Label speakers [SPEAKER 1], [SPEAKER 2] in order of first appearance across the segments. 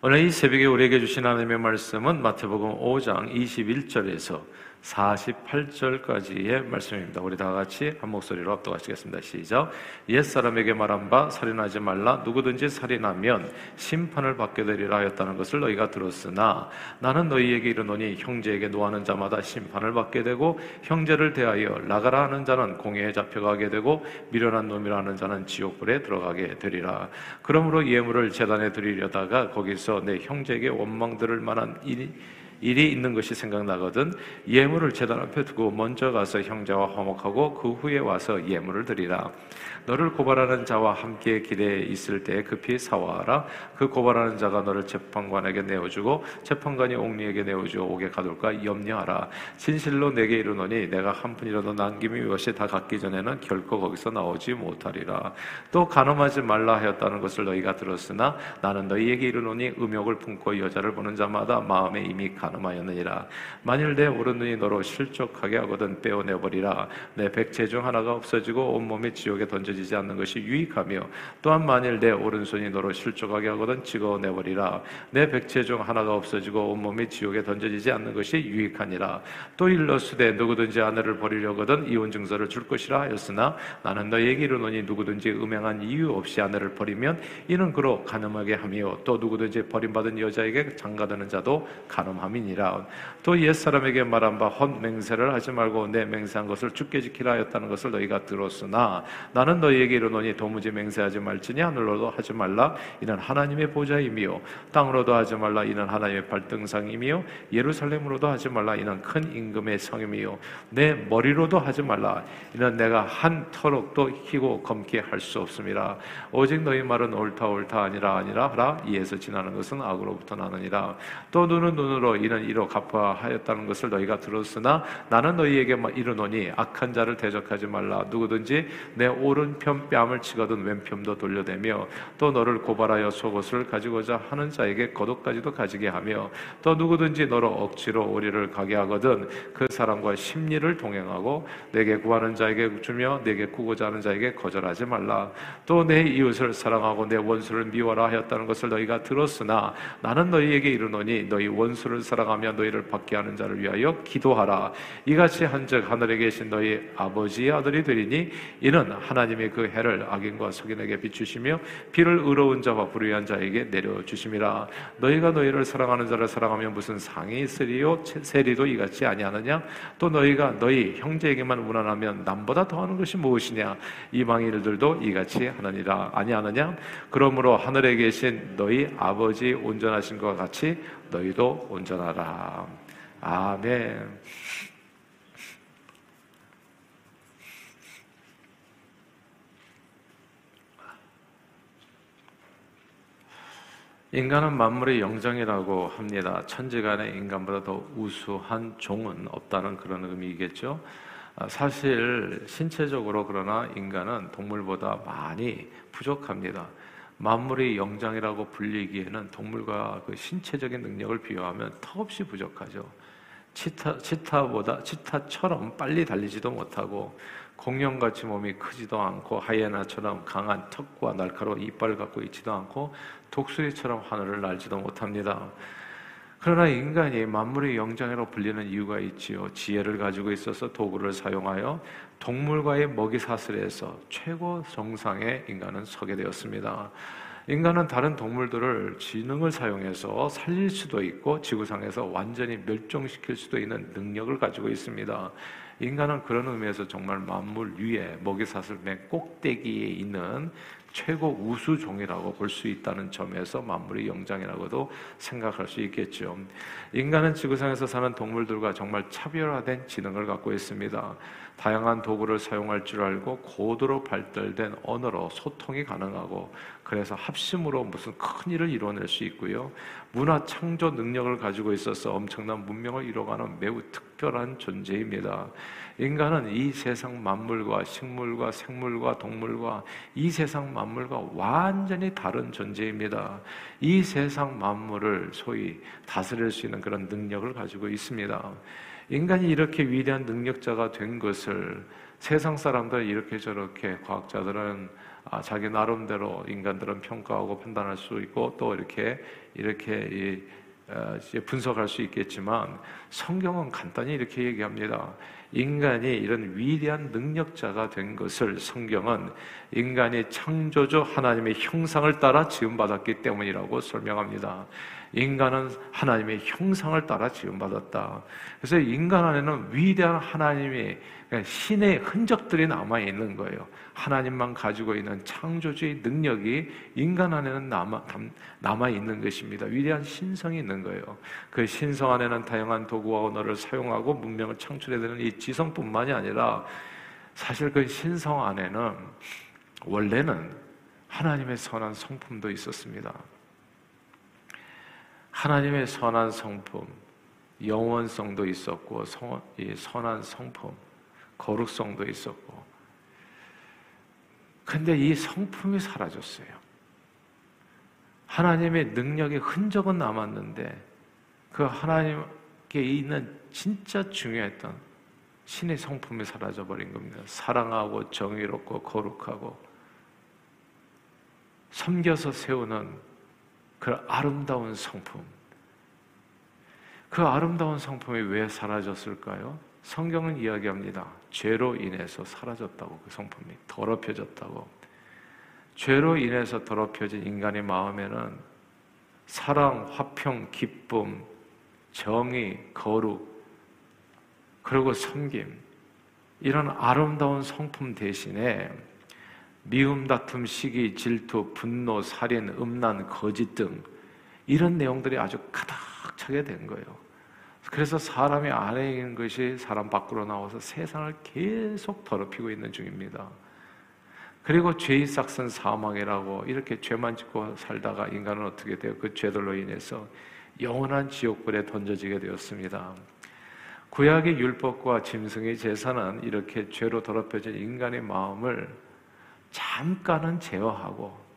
[SPEAKER 1] 오늘 이 새벽에 우리에게 주신 하나님의 말씀은 마태복음 5장 21절에서 48절까지의 말씀입니다. 우리 다 같이 한 목소리로 합독하시겠습니다. 시작. 옛사람에게 말한 바 살인하지 말라 누구든지 살인하면 심판을 받게 되리라 하였다는 것을 너희가 들었으나 나는 너희에게 이르노니 형제에게 노하는 자마다 심판을 받게 되고 형제를 대하여 나가라 하는 자는 공회에 잡혀가게 되고 미련한 놈이라 하는 자는 지옥불에 들어가게 되리라. 그러므로 예물을 재단에 드리려다가 거기서 내 형제에게 원망 들을 만한 일이 일이 있는 것이 생각나거든 예물을 제단 앞에 두고 먼저 가서 형제와 화목하고 그 후에 와서 예물을 드리라 너를 고발하는 자와 함께 길에 있을 때 급히 사와라. 그 고발하는 자가 너를 재판관에게 내어주고 재판관이 옥리에게 내어주어 옥에 가둘까 염려하라. 진실로 내게 이르노니 내가 한 푼이라도 남김이 무엇이 다 갖기 전에는 결코 거기서 나오지 못하리라. 또 간음하지 말라 하였다는 것을 너희가 들었으나 나는 너희에게 이르노니 음욕을 품고 여자를 보는 자마다 마음에 이미 간음하였느니라. 만일 내 오른 눈이 너로 실족하게 하거든 빼어내버리라. 내 백체 중 하나가 없어지고 온몸이 지옥에 던져 던져지지 않는 것이 유익하며 또한 만일 내 오른손이 너로 실족하게 하거든 찍어 내버리라. 내 백체 중 하나가 없어지고 온몸이 지옥에 던져지지 않는 것이 유익하니라. 또 일러스되 누구든지 아내를 버리려거든 이혼 증서를 줄 것이라 하였으나 나는 너에게 이르노니 누구든지 음행한 이유 없이 아내를 버리면 이는 그로 가늠하게 하며 또 누구든지 버림받은 여자에게 장가드는 자도 가늠함이니라. 또 옛사람에게 말한 바 헛 맹세를 하지 말고 내 맹세한 것을 죽게 지키라 하였다는 것을 너희가 들었으나 나는 너 너희에게 이르노니 도무지 맹세하지 말지니 하늘로도 하지 말라. 이는 하나님의 보좌이며 땅으로도 하지 말라. 이는 하나님의 발등상이며 예루살렘으로도 하지 말라. 이는 큰 임금의 성이며 내 머리로도 하지 말라. 이는 내가 한 터럭도 희고 검게 할 수 없음이라 오직 너희 말은 옳다 옳다 아니라 아니라 하라. 이에서 지나는 것은 악으로부터 나느니라. 또 눈은 눈으로 이는 이로 갚아하였다는 것을 너희가 들었으나 나는 너희에게 이르노니 악한 자를 대적하지 말라. 누구든지 내 옳은 오편 뺨을 치거든 왼편도 돌려대며 또 너를 고발하여 속옷을 가지고자 하는 자에게 겉옷까지도 가지게 하며 또 누구든지 너로 억지로 우리를 가게 하거든 그 사람과 심리를 동행하고 내게 구하는 자에게 주며 내게 구고자 하는 자에게 거절하지 말라. 또 내 이웃을 사랑하고 내 원수를 미워라 하였다는 것을 너희가 들었으나 나는 너희에게 이르노니 너희 원수를 사랑하며 너희를 받게 하는 자를 위하여 기도하라. 이같이 한즉 하늘에 계신 너희 아버지의 아들이 되리니 이는 하나님 의그 해를 악인과 석인에게 비추시며 비를 의로운 자와 불의한 자에게 내려 주심이라. 너희가 너희를 사랑하는 자를 사랑하면 무슨 상이 있으리요? 세리도 이같이 아니하느냐? 또 너희가 너희 형제에게만 무난하면 남보다 더하는 것이 무엇이냐? 이방인들도 이같이 하느니라. 아니하느냐? 그러므로 하늘에 계신 너희 아버지 온전하신 것 같이 너희도 온전하라. 아멘. 인간은 만물의 영장이라고 합니다. 천지간에 인간보다 더 우수한 종은 없다는 그런 의미겠죠. 아, 사실 신체적으로 그러나 인간은 동물보다 많이 부족합니다. 만물의 영장이라고 불리기에는 동물과 그 신체적인 능력을 비교하면 턱없이 부족하죠. 치타, 치타보다 치타처럼 빨리 달리지도 못하고 공룡같이 몸이 크지도 않고 하이에나처럼 강한 턱과 날카로운 이빨을 갖고 있지도 않고 독수리처럼 하늘을 날지도 못합니다. 그러나 인간이 만물의 영장이라고 불리는 이유가 있지요. 지혜를 가지고 있어서 도구를 사용하여 동물과의 먹이 사슬에서 최고 정상에 인간은 서게 되었습니다. 인간은 다른 동물들을 지능을 사용해서 살릴 수도 있고 지구상에서 완전히 멸종시킬 수도 있는 능력을 가지고 있습니다. 인간은 그런 의미에서 정말 만물 위에 먹이사슬 맨 꼭대기에 있는 최고 우수종이라고 볼 수 있다는 점에서 만물의 영장이라고도 생각할 수 있겠죠. 인간은 지구상에서 사는 동물들과 정말 차별화된 지능을 갖고 있습니다. 다양한 도구를 사용할 줄 알고 고도로 발달된 언어로 소통이 가능하고 그래서 합심으로 무슨 큰 일을 이뤄낼 수 있고요. 문화 창조 능력을 가지고 있어서 엄청난 문명을 이뤄가는 매우 특별한 존재입니다. 인간은 이 세상 만물과 식물과 생물과 동물과 이 세상 만물과 완전히 다른 존재입니다. 이 세상 만물을 소위 다스릴 수 있는 그런 능력을 가지고 있습니다. 인간이 이렇게 위대한 능력자가 된 것을 세상 사람들 이렇게 저렇게 과학자들은 아, 자기 나름대로 인간들은 평가하고 판단할 수 있고 또 이렇게 이렇게 이, 어, 분석할 수 있겠지만 성경은 간단히 이렇게 얘기합니다. 인간이 이런 위대한 능력자가 된 것을 성경은 인간이 창조주 하나님의 형상을 따라 지음받았기 때문이라고 설명합니다. 인간은 하나님의 형상을 따라 지음받았다. 그래서 인간 안에는 위대한 하나님의 신의 흔적들이 남아 있는 거예요. 하나님만 가지고 있는 창조주의 능력이 인간 안에는 남아, 남아 있는 것입니다. 위대한 신성이 있는 거예요. 그 신성 안에는 다양한 도구와 언어를 사용하고 문명을 창출해야 되는 이 지성뿐만이 아니라 사실 그 신성 안에는 원래는 하나님의 선한 성품도 있었습니다. 하나님의 선한 성품, 영원성도 있었고, 성, 이 선한 성품, 거룩성도 있었고. 근데 이 성품이 사라졌어요. 하나님의 능력의 흔적은 남았는데, 그 하나님께 있는 진짜 중요했던 신의 성품이 사라져버린 겁니다. 사랑하고 정의롭고 거룩하고 섬겨서 세우는 그 아름다운 성품. 그 아름다운 성품이 왜 사라졌을까요? 성경은 이야기합니다. 죄로 인해서 사라졌다고 그 성품이 더럽혀졌다고. 죄로 인해서 더럽혀진 인간의 마음에는 사랑, 화평, 기쁨, 정의, 거룩, 그리고 섬김 이런 아름다운 성품 대신에 미움, 다툼, 시기, 질투, 분노, 살인, 음란, 거짓 등 이런 내용들이 아주 가득 차게 된 거예요. 그래서 사람이 안에 있는 것이 사람 밖으로 나와서 세상을 계속 더럽히고 있는 중입니다. 그리고 죄의 싹슨 사망이라고 이렇게 죄만 짓고 살다가 인간은 어떻게 돼요? 그 죄들로 인해서 영원한 지옥불에 던져지게 되었습니다. 구약의 율법과 짐승의 제사는 이렇게 죄로 더럽혀진 인간의 마음을 잠깐은 제어하고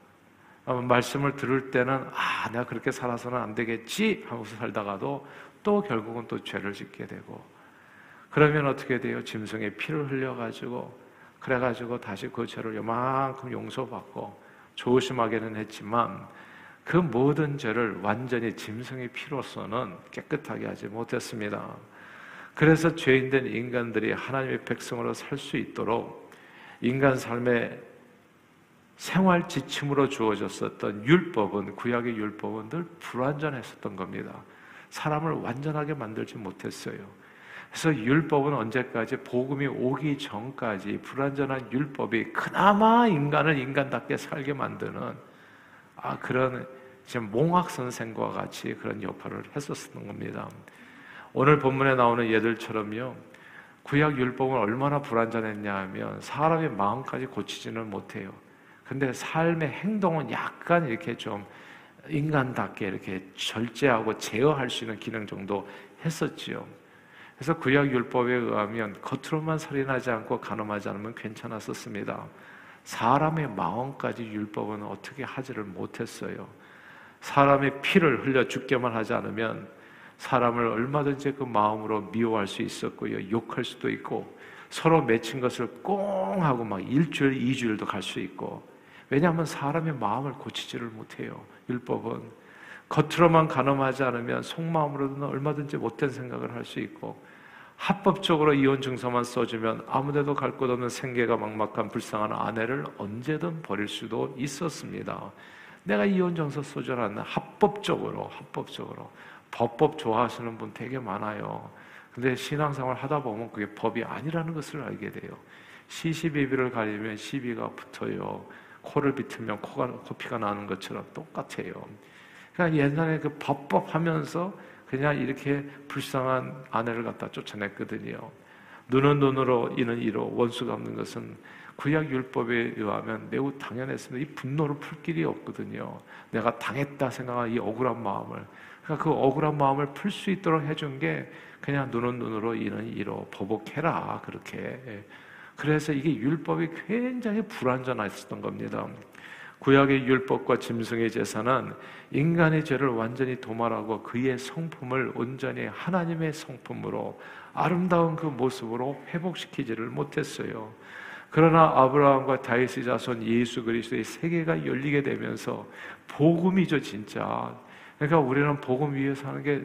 [SPEAKER 1] 말씀을 들을 때는 아 내가 그렇게 살아서는 안 되겠지 하고서 살다가도 또 결국은 또 죄를 짓게 되고 그러면 어떻게 돼요? 짐승의 피를 흘려가지고 그래가지고 다시 그 죄를 요만큼 용서받고 조심하게는 했지만 그 모든 죄를 완전히 짐승의 피로서는 깨끗하게 하지 못했습니다. 그래서 죄인된 인간들이 하나님의 백성으로 살 수 있도록 인간 삶의 생활 지침으로 주어졌었던 율법은 구약의 율법은 늘 불완전했었던 겁니다. 사람을 완전하게 만들지 못했어요. 그래서 율법은 언제까지 복음이 오기 전까지 불완전한 율법이 그나마 인간을 인간답게 살게 만드는 아 그런 지금 몽학 선생과 같이 그런 역할을 했었던 겁니다. 오늘 본문에 나오는 예들처럼요. 구약 율법은 얼마나 불완전했냐 하면 사람의 마음까지 고치지는 못해요. 근데 삶의 행동은 약간 이렇게 좀 인간답게 이렇게 절제하고 제어할 수 있는 기능 정도 했었지요. 그래서 구약 율법에 의하면 겉으로만 살인하지 않고 간음하지 않으면 괜찮았었습니다. 사람의 마음까지 율법은 어떻게 하지를 못했어요. 사람의 피를 흘려 죽게만 하지 않으면 사람을 얼마든지 그 마음으로 미워할 수 있었고요. 욕할 수도 있고 서로 맺힌 것을 꽁 하고 막 일주일, 이주일도 갈 수 있고 왜냐하면 사람의 마음을 고치지를 못해요. 율법은 겉으로만 가늠하지 않으면 속마음으로는 얼마든지 못된 생각을 할 수 있고 합법적으로 이혼 증서만 써주면 아무데도 갈 곳 없는 생계가 막막한 불쌍한 아내를 언제든 버릴 수도 있었습니다. 내가 이혼 증서 써줄 않나 합법적으로 합법적으로 법법 좋아하시는 분 되게 많아요. 근데 신앙생활 하다 보면 그게 법이 아니라는 것을 알게 돼요. 시시비비를 가리면 시비가 붙어요. 코를 비틀면 코가, 코피가 나는 것처럼 똑같아요. 그러니까 옛날에 그 법법하면서 그냥 이렇게 불쌍한 아내를 갖다 쫓아냈거든요. 눈은 눈으로 이는 이로 원수 갚는 것은 구약 율법에 의하면 매우 당연했습니다. 이 분노를 풀 길이 없거든요. 내가 당했다 생각한 이 억울한 마음을 그러니까 그 억울한 마음을 풀 수 있도록 해준 게 그냥 눈은 눈으로 이는 이로 보복해라 그렇게 그래서 이게 율법이 굉장히 불완전했었던 겁니다. 구약의 율법과 짐승의 제사는 인간의 죄를 완전히 도말하고 그의 성품을 온전히 하나님의 성품으로 아름다운 그 모습으로 회복시키지를 못했어요. 그러나 아브라함과 다윗의 자손 예수 그리스도의 세계가 열리게 되면서 복음이죠, 진짜. 그러니까 우리는 복음 위에 사는 게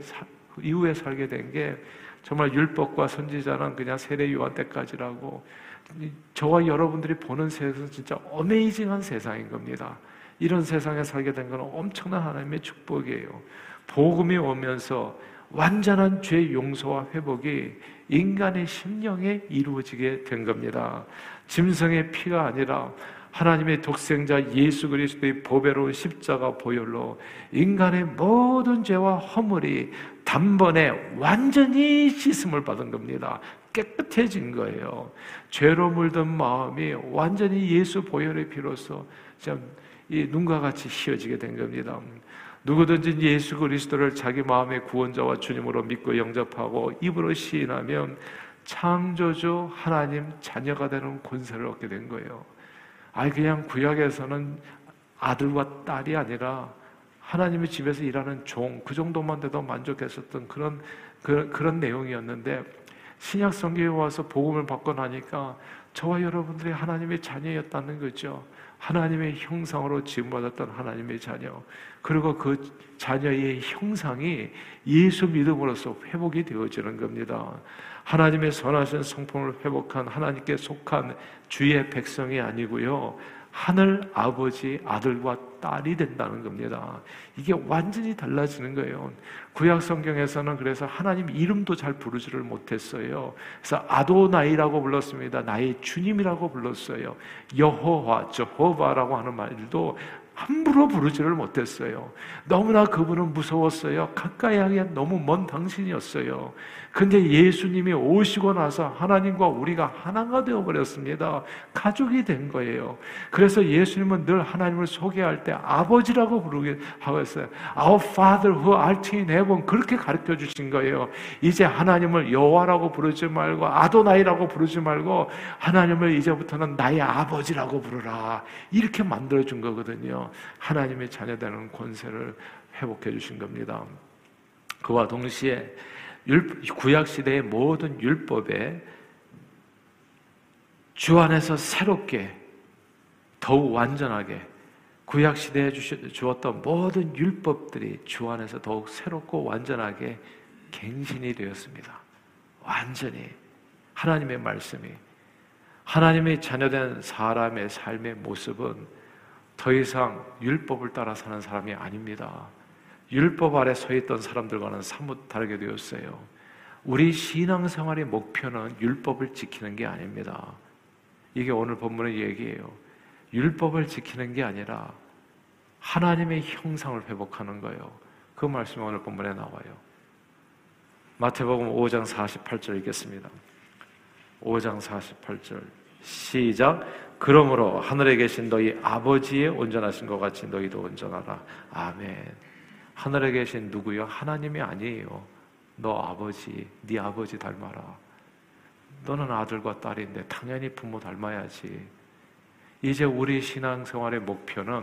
[SPEAKER 1] 이후에 살게 된 게 정말 율법과 선지자는 그냥 세례 요한 때까지라고 저와 여러분들이 보는 세상은 진짜 어메이징한 세상인 겁니다. 이런 세상에 살게 된 건 엄청난 하나님의 축복이에요. 복음이 오면서 완전한 죄 용서와 회복이 인간의 심령에 이루어지게 된 겁니다. 짐승의 피가 아니라 하나님의 독생자 예수 그리스도의 보배로운 십자가 보혈로 인간의 모든 죄와 허물이 단번에 완전히 씻음을 받은 겁니다. 깨끗해진 거예요. 죄로 물든 마음이 완전히 예수 보혈의 피로서 이 눈과 같이 휘어지게 된 겁니다. 누구든지 예수 그리스도를 자기 마음의 구원자와 주님으로 믿고 영접하고 입으로 시인하면 창조주 하나님 자녀가 되는 권세를 얻게 된 거예요. 아니 그냥 구약에서는 아들과 딸이 아니라 하나님의 집에서 일하는 종 그 정도만 돼도 만족했었던 그런 그, 그런 내용이었는데 신약 성경에 와서 복음을 받고 나니까 저와 여러분들이 하나님의 자녀였다는 거죠. 하나님의 형상으로 지음받았던 하나님의 자녀. 그리고 그 자녀의 형상이 예수 믿음으로써 회복이 되어지는 겁니다. 하나님의 선하신 성품을 회복한 하나님께 속한 주의 백성이 아니고요. 하늘 아버지 아들과 딸이 된다는 겁니다. 이게 완전히 달라지는 거예요. 구약 성경에서는 그래서 하나님 이름도 잘 부르지를 못했어요. 그래서 아도나이라고 불렀습니다. 나의 주님이라고 불렀어요. 여호와, 저호바라고 하는 말도 함부로 부르지를 못했어요. 너무나 그분은 무서웠어요. 가까이 하기엔 너무 먼 당신이었어요. 근데 예수님이 오시고 나서 하나님과 우리가 하나가 되어 버렸습니다. 가족이 된 거예요. 그래서 예수님은 늘 하나님을 소개할 때 아버지라고 부르게 하고 있어요. Our Father who art in heaven 그렇게 가르쳐 주신 거예요. 이제 하나님을 여호와라고 부르지 말고 아도나이라고 부르지 말고 하나님을 이제부터는 나의 아버지라고 부르라. 이렇게 만들어 준 거거든요. 하나님의 자녀 되는 권세를 회복해 주신 겁니다. 그와 동시에 구약 시대의 모든 율법에 주 안에서 새롭게 더욱 완전하게 구약 시대에 주었던 모든 율법들이 주 안에서 더욱 새롭고 완전하게 갱신이 되었습니다. 완전히 하나님의 말씀이 하나님의 자녀된 사람의 삶의 모습은 더 이상 율법을 따라 사는 사람이 아닙니다. 율법 아래 서 있던 사람들과는 사뭇 다르게 되었어요. 우리 신앙생활의 목표는 율법을 지키는 게 아닙니다. 이게 오늘 본문의 얘기예요. 율법을 지키는 게 아니라 하나님의 형상을 회복하는 거예요. 그 말씀이 오늘 본문에 나와요. 마태복음 5장 48절 읽겠습니다. 5장 48절 시작 그러므로 하늘에 계신 너희 아버지의 온전하신 것 같이 너희도 온전하라. 아멘. 하늘에 계신 누구요? 하나님이 아니에요. 너 아버지, 네 아버지 닮아라. 너는 아들과 딸인데 당연히 부모 닮아야지. 이제 우리 신앙생활의 목표는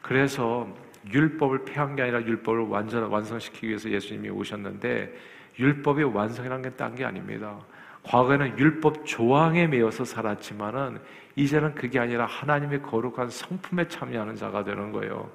[SPEAKER 1] 그래서 율법을 폐한 게 아니라 율법을 완전 완성시키기 위해서 예수님이 오셨는데 율법의 완성이라는 게 딴 게 아닙니다. 과거에는 율법 조항에 매여서 살았지만은 이제는 그게 아니라 하나님의 거룩한 성품에 참여하는 자가 되는 거예요.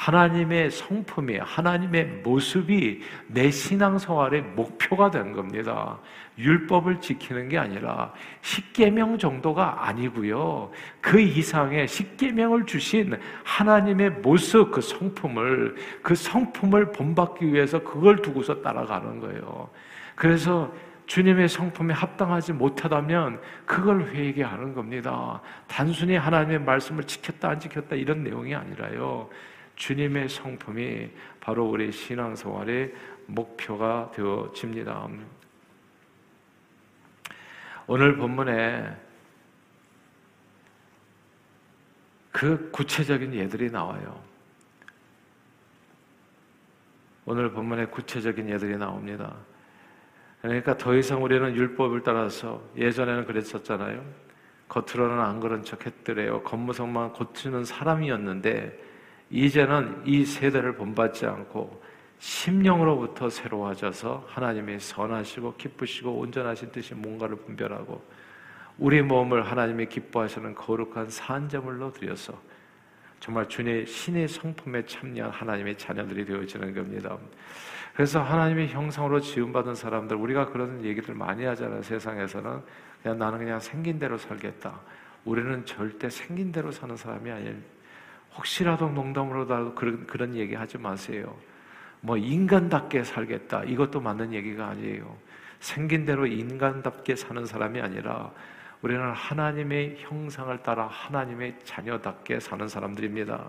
[SPEAKER 1] 하나님의 성품이 하나님의 모습이 내 신앙생활의 목표가 된 겁니다. 율법을 지키는 게 아니라 십계명 정도가 아니고요. 그 이상의 십계명을 주신 하나님의 모습 그 성품을 그 성품을 본받기 위해서 그걸 두고서 따라가는 거예요. 그래서 주님의 성품에 합당하지 못하다면 그걸 회개하는 겁니다. 단순히 하나님의 말씀을 지켰다 안 지켰다 이런 내용이 아니라요. 주님의 성품이 바로 우리 신앙생활의 목표가 되어집니다. 오늘 본문에 그 구체적인 예들이 나와요. 오늘 본문에 구체적인 예들이 나옵니다. 그러니까 더 이상 우리는 율법을 따라서 예전에는 그랬었잖아요. 겉으로는 안 그런 척 했더래요. 겉모습만 고치는 사람이었는데 이제는 이 세대를 본받지 않고 심령으로부터 새로워져서 하나님의 선하시고 기쁘시고 온전하신 뜻이 뭔가를 분별하고 우리 몸을 하나님의 기뻐하시는 거룩한 산재물로 드려서 정말 주의 신의 성품에 참여한 하나님의 자녀들이 되어지는 겁니다. 그래서 하나님의 형상으로 지음받은 사람들 우리가 그런 얘기들 많이 하잖아요. 세상에서는 그냥 나는 그냥 생긴 대로 살겠다. 우리는 절대 생긴 대로 사는 사람이 아니에요. 혹시라도 농담으로라도 그런 그런 얘기 하지 마세요. 뭐 인간답게 살겠다. 이것도 맞는 얘기가 아니에요. 생긴 대로 인간답게 사는 사람이 아니라 우리는 하나님의 형상을 따라 하나님의 자녀답게 사는 사람들입니다.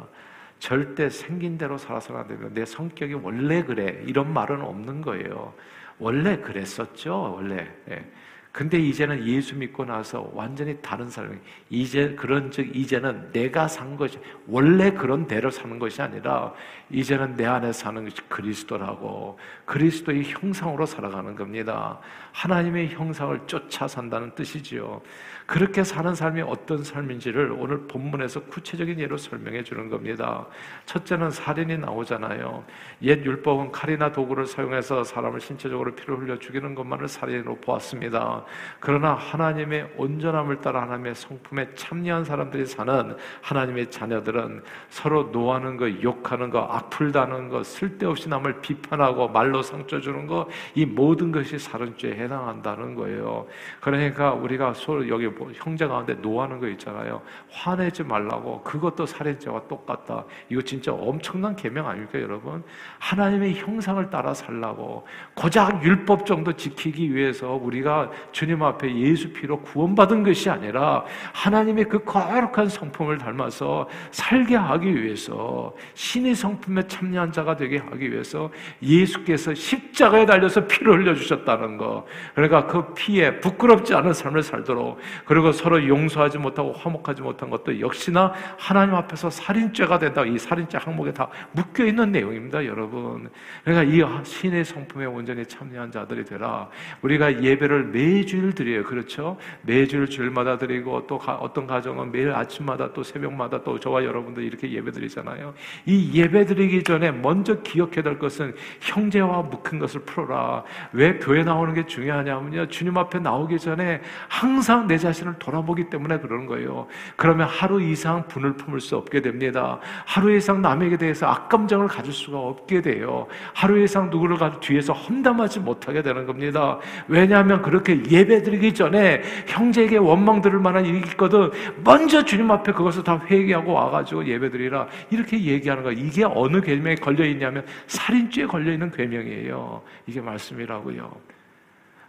[SPEAKER 1] 절대 생긴 대로 살아서는 안 되고 내 성격이 원래 그래 이런 말은 없는 거예요. 원래 그랬었죠. 원래. 예. 근데 이제는 예수 믿고 나서 완전히 다른 사람이 이제 그런 즉 이제는 내가 산 것이 원래 그런 대로 사는 것이 아니라 이제는 내 안에 사는 것이 그리스도라고 그리스도의 형상으로 살아가는 겁니다. 하나님의 형상을 쫓아 산다는 뜻이지요. 그렇게 사는 삶이 어떤 삶인지를 오늘 본문에서 구체적인 예로 설명해 주는 겁니다. 첫째는 살인이 나오잖아요. 옛 율법은 칼이나 도구를 사용해서 사람을 신체적으로 피를 흘려 죽이는 것만을 살인으로 보았습니다. 그러나 하나님의 온전함을 따라 하나님의 성품에 참여한 사람들이 사는 하나님의 자녀들은 서로 노하는 거, 욕하는 거, 악플다는 거, 쓸데없이 남을 비판하고 말로 상처 주는 거, 이 모든 것이 살인죄에 해당한다는 거예요. 그러니까 우리가 서로 여기 뭐 형제 가운데 노하는 거 있잖아요. 화내지 말라고 그것도 살인죄와 똑같다. 이거 진짜 엄청난 계명 아닙니까, 여러분? 하나님의 형상을 따라 살라고 고작 율법 정도 지키기 위해서 우리가 주님 앞에 예수 피로 구원받은 것이 아니라 하나님의 그 거룩한 성품을 닮아서 살게 하기 위해서 신의 성품에 참여한 자가 되게 하기 위해서 예수께서 십자가에 달려서 피를 흘려 주셨다는 거. 그러니까 그 피에 부끄럽지 않은 삶을 살도록 그리고 서로 용서하지 못하고 화목하지 못한 것도 역시나 하나님 앞에서 살인죄가 된다. 이 살인죄 항목에 다 묶여 있는 내용입니다, 여러분. 그러니까 이 신의 성품에 온전히 참여한 자들이 되라. 우리가 예배를 매 주일 드려요. 그렇죠? 매주일 주일마다 드리고 또 가, 어떤 가정은 매일 아침마다 또 새벽마다 또 저와 여러분들 이렇게 예배 드리잖아요. 이 예배 드리기 전에 먼저 기억해야 될 것은 형제와 묶은 것을 풀어라. 왜 교회 나오는 게 중요하냐면요. 주님 앞에 나오기 전에 항상 내 자신 자신을 돌아보기 때문에 그러는 거예요. 그러면 하루 이상 분을 품을 수 없게 됩니다. 하루 이상 남에게 대해서 악감정을 가질 수가 없게 돼요. 하루 이상 누구를 가지고 뒤에서 험담하지 못하게 되는 겁니다. 왜냐하면 그렇게 예배 드리기 전에 형제에게 원망 들을 만한 일이 있거든. 먼저 주님 앞에 그것을 다 회개하고 와가지고 예배 드리라. 이렇게 얘기하는 거예요. 이게 어느 계명에 걸려 있냐면 살인죄에 걸려 있는 계명이에요. 이게 말씀이라고요.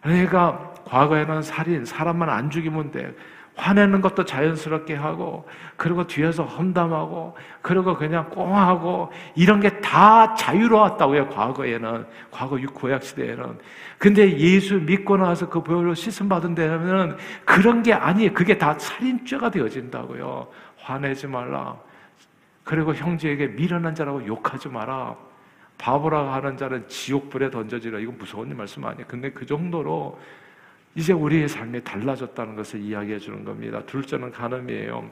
[SPEAKER 1] 그러니까 과거에는 살인, 사람만 안 죽이면 돼. 화내는 것도 자연스럽게 하고, 그리고 뒤에서 험담하고, 그리고 그냥 꽁하고, 이런 게 다 자유로웠다고요, 과거에는. 과거 구약 시대에는. 근데 예수 믿고 나서 그 보혈로 씻음받은 데는 그런 게 아니에요. 그게 다 살인죄가 되어진다고요. 화내지 말라. 그리고 형제에게 미련한 자라고 욕하지 마라. 바보라고 하는 자는 지옥불에 던져지라. 이건 무서운 말씀 아니에요. 근데 그 정도로 이제 우리의 삶이 달라졌다는 것을 이야기해 주는 겁니다. 둘째는 간음이에요.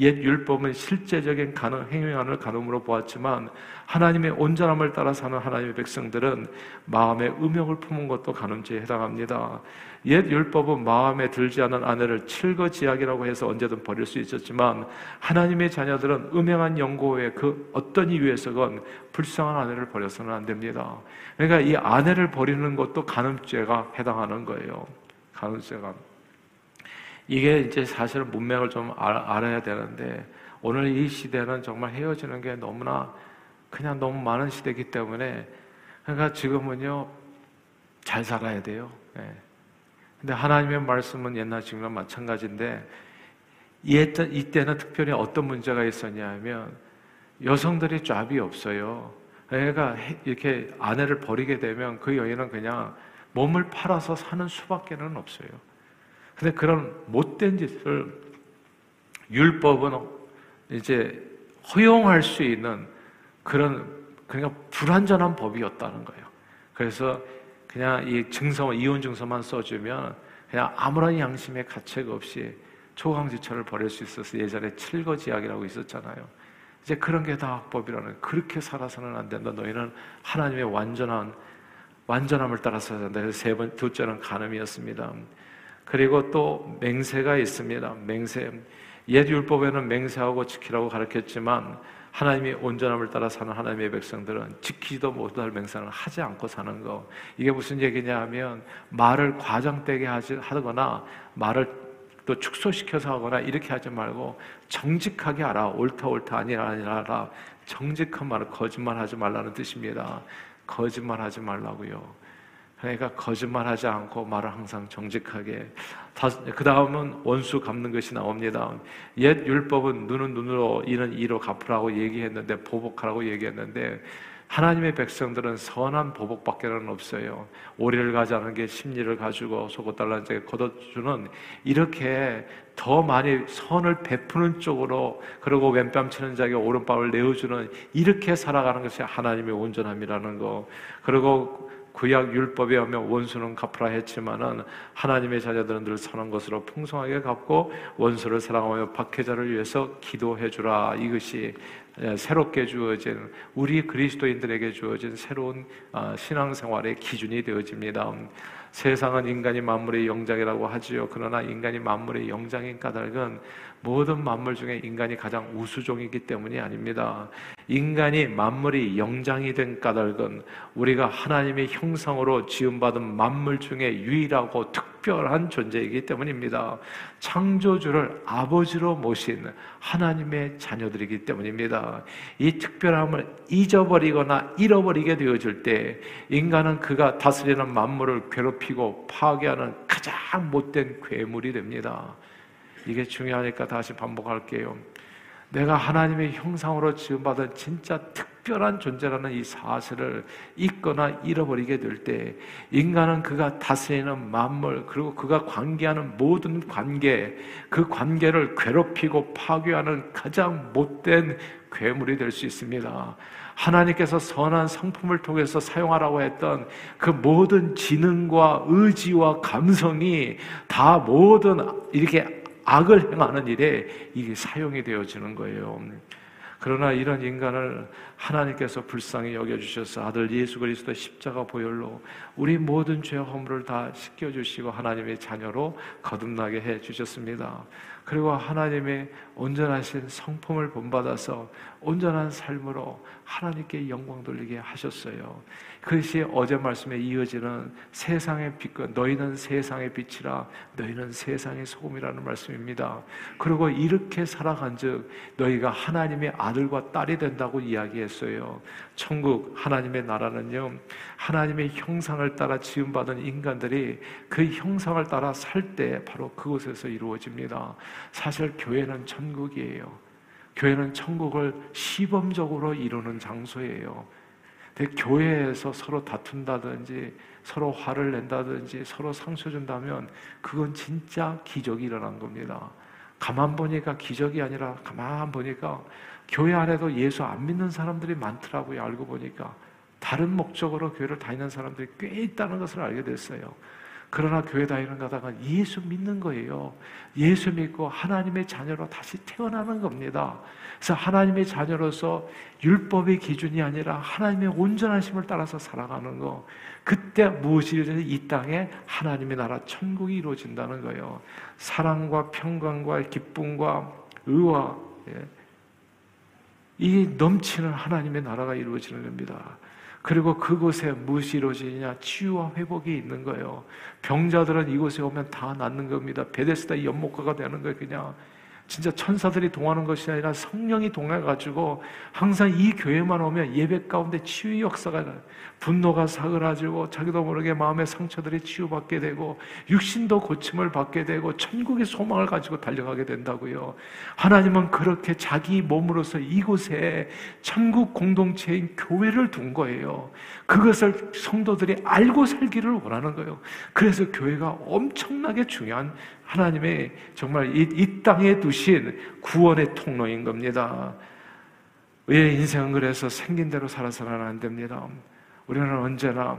[SPEAKER 1] 옛 율법은 실제적인 간음, 행위안을 간음으로 보았지만 하나님의 온전함을 따라 사는 하나님의 백성들은 마음의 음욕을 품은 것도 간음죄에 해당합니다. 옛 율법은 마음에 들지 않은 아내를 칠거지약이라고 해서 언제든 버릴 수 있었지만 하나님의 자녀들은 음행한 연고에 그 어떤 이유에서건 불쌍한 아내를 버려서는 안 됩니다. 그러니까 이 아내를 버리는 것도 간음죄가 해당하는 거예요. 간음죄가. 이게 이제 사실은 문맥을 좀 알 아야 되는데 오늘 이 시대는 정말 헤어지는 게 너무나 그냥 너무 많은 시대이기 때문에 그러니까 지금은요 잘 살아야 돼요. 네. 근데 하나님의 말씀은 옛날 지금과 마찬가지인데 이때는 특별히 어떤 문제가 있었냐면 여성들이 짭이 없어요. 그러니까 이렇게 아내를 버리게 되면 그 여인은 그냥 몸을 팔아서 사는 수밖에는 없어요. 근데 그런 못된 짓을 율법은 이제 허용할 수 있는 그런 그러니까 불완전한 법이었다는 거예요. 그래서 그냥 이 증서, 이혼 증서만 써주면 그냥 아무런 양심의 가책 없이 초강지처를 벌일 수 있어서 예전에 칠거지약이라고 있었잖아요. 이제 그런 게다 악법이라는 그렇게 살아서는 안 된다. 너희는 하나님의 완전한 완전함을 따라서 된다. 그래서 세 번, 둘째는 간음이었습니다. 그리고 또 맹세가 있습니다. 맹세. 옛 율법에는 맹세하고 지키라고 가르쳤지만 하나님이 온전함을 따라 사는 하나님의 백성들은 지키지도 못할 맹세를 하지 않고 사는 거. 이게 무슨 얘기냐 하면 말을 과장되게 하지, 하거나 말을 또 축소시켜서 하거나 이렇게 하지 말고 정직하게 하라. 옳다 옳다 아니라 아니라 정직한 말을 거짓말 하지 말라는 뜻입니다. 거짓말하지 말라고요. 그러니까 거짓말하지 않고 말을 항상 정직하게. 그 다음은 원수 갚는 것이 나옵니다. 옛 율법은 눈은 눈으로 이는 이로 갚으라고 얘기했는데 보복하라고 얘기했는데 하나님의 백성들은 선한 보복밖에는 없어요. 오리를 가자는 게 심리를 가지고 속옷 달라는 자에 걷어주는 이렇게 더 많이 선을 베푸는 쪽으로 그리고 왼뺨 치는 자에게 오른뺨을 내어주는 이렇게 살아가는 것이 하나님의 온전함이라는 거. 그리고 구약 율법에 하면 원수는 갚으라 했지만은 하나님의 자녀들은 늘 선한 것으로 풍성하게 갚고 원수를 사랑하며 박해자를 위해서 기도해 주라 이것이 예, 새롭게 주어진 우리 그리스도인들에게 주어진 새로운 아, 신앙생활의 기준이 되어집니다. 세상은 인간이 만물의 영장이라고 하지요. 그러나 인간이 만물의 영장인 까닭은 모든 만물 중에 인간이 가장 우수종이기 때문이 아닙니다. 인간이 만물이 영장이 된 까닭은 우리가 하나님의 형상으로 지음받은 만물 중에 유일하고 특별한 존재이기 때문입니다. 창조주를 아버지로 모신 하나님의 자녀들이기 때문입니다. 이 특별함을 잊어버리거나 잃어버리게 되어질 때 인간은 그가 다스리는 만물을 괴롭 히고 파괴하는 가장 못된 괴물이 됩니다. 이게 중요하니까 다시 반복할게요. 내가 하나님의 형상으로 지음받은 진짜 특별한 존재라는 이 사실을 잊거나 잃어버리게 될 때 인간은 그가 다스리는 만물 그리고 그가 관계하는 모든 관계 그 관계를 괴롭히고 파괴하는 가장 못된 괴물이 될 수 있습니다. 하나님께서 선한 성품을 통해서 사용하라고 했던 그 모든 지능과 의지와 감성이 다 모든 이렇게 악을 행하는 일에 이게 사용이 되어지는 거예요. 그러나 이런 인간을 하나님께서 불쌍히 여겨주셔서 아들 예수 그리스도 십자가 보혈로 우리 모든 죄 허물을 다 씻겨주시고 하나님의 자녀로 거듭나게 해주셨습니다. 그리고 하나님의 온전하신 성품을 본받아서 온전한 삶으로 하나님께 영광 돌리게 하셨어요. 그것이 어제 말씀에 이어지는 세상의 빛과 너희는 세상의 빛이라 너희는 세상의 소금이라는 말씀입니다. 그리고 이렇게 살아간 즉 너희가 하나님의 아들과 딸이 된다고 이야기했어요. 천국 하나님의 나라는요. 하나님의 형상을 따라 지음 받은 인간들이 그 형상을 따라 살 때 바로 그곳에서 이루어집니다. 사실 교회는 천국이에요. 교회는 천국을 시범적으로 이루는 장소예요. 교회에서 서로 다툰다든지 서로 화를 낸다든지 서로 상처 준다면 그건 진짜 기적이 일어난 겁니다. 가만 보니까 기적이 아니라 가만 보니까 교회 안에도 예수 안 믿는 사람들이 많더라고요. 알고 보니까 다른 목적으로 교회를 다니는 사람들이 꽤 있다는 것을 알게 됐어요. 그러나 교회 다니는 가다가 예수 믿는 거예요. 예수 믿고 하나님의 자녀로 다시 태어나는 겁니다. 그래서 하나님의 자녀로서 율법의 기준이 아니라 하나님의 온전하심을 따라서 살아가는 거. 그때 무엇이 이루어지냐? 이 땅에 하나님의 나라 천국이 이루어진다는 거예요. 사랑과 평강과 기쁨과 의와 예. 이 넘치는 하나님의 나라가 이루어지는 겁니다. 그리고 그곳에 무엇이 이루어지냐? 치유와 회복이 있는 거예요. 병자들은 이곳에 오면 다 낫는 겁니다. 베데스다 연못가가 되는 거예요, 그냥. 진짜 천사들이 동하는 것이 아니라 성령이 동해가지고 항상 이 교회만 오면 예배 가운데 치유 역사가 분노가 사그라지고 자기도 모르게 마음의 상처들이 치유받게 되고 육신도 고침을 받게 되고 천국의 소망을 가지고 달려가게 된다고요. 하나님은 그렇게 자기 몸으로서 이곳에 천국 공동체인 교회를 둔 거예요. 그것을 성도들이 알고 살기를 원하는 거예요. 그래서 교회가 엄청나게 중요한 하나님의 정말 이, 이 땅에 두신 구원의 통로인 겁니다. 우리의 인생은 그래서 생긴 대로 살아서는 안 됩니다. 우리는 언제나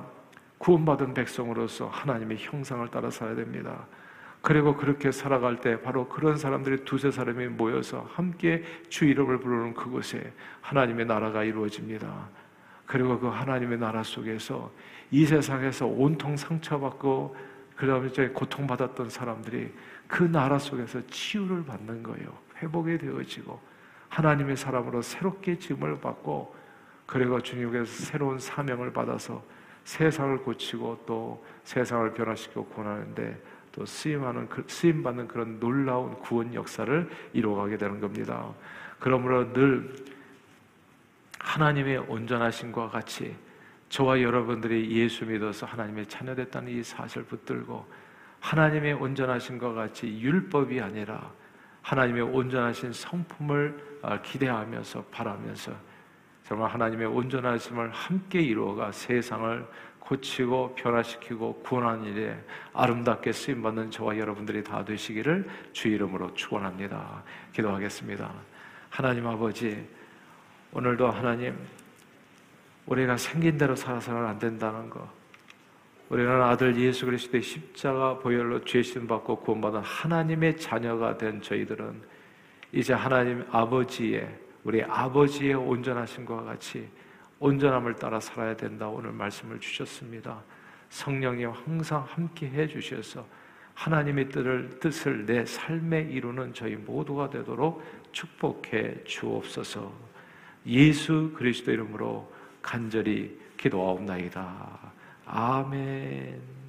[SPEAKER 1] 구원받은 백성으로서 하나님의 형상을 따라 살아야 됩니다. 그리고 그렇게 살아갈 때 바로 그런 사람들이 두세 사람이 모여서 함께 주 이름을 부르는 그곳에 하나님의 나라가 이루어집니다. 그리고 그 하나님의 나라 속에서 이 세상에서 온통 상처받고 그다음에 이제 고통받았던 사람들이 그 나라 속에서 치유를 받는 거예요. 회복이 되어지고 하나님의 사람으로 새롭게 지음을 받고 그리고 주님께서 새로운 사명을 받아서 세상을 고치고 또 세상을 변화시키고 구원하는데 또 쓰임하는 쓰임 받는 그런 놀라운 구원 역사를 이루어가게 되는 겁니다. 그러므로 늘 하나님의 온전하심과 같이 저와 여러분들이 예수 믿어서 하나님의 자녀됐다는 이 사실 붙들고 하나님의 온전하심과 같이 율법이 아니라 하나님의 온전하신 성품을 아, 기대하면서 바라면서 정말 하나님의 온전하심을 함께 이루어가 세상을 고치고 변화시키고 구원하는 일에 아름답게 쓰임 받는 저와 여러분들이 다 되시기를 주 이름으로 축원합니다. 기도하겠습니다. 하나님 아버지 오늘도 하나님 우리가 생긴 대로 살아서는 안 된다는 거. 우리는 아들 예수 그리스도의 십자가 보혈로 죄신 받고 구원받은 하나님의 자녀가 된 저희들은 이제 하나님 아버지의 우리 아버지의 온전하심과 같이 온전함을 따라 살아야 된다. 오늘 말씀을 주셨습니다. 성령이 항상 함께 해 주셔서 하나님의 뜻을, 뜻을 내 삶에 이루는 저희 모두가 되도록 축복해 주옵소서. 예수 그리스도 이름으로 간절히 기도하옵나이다. 아멘.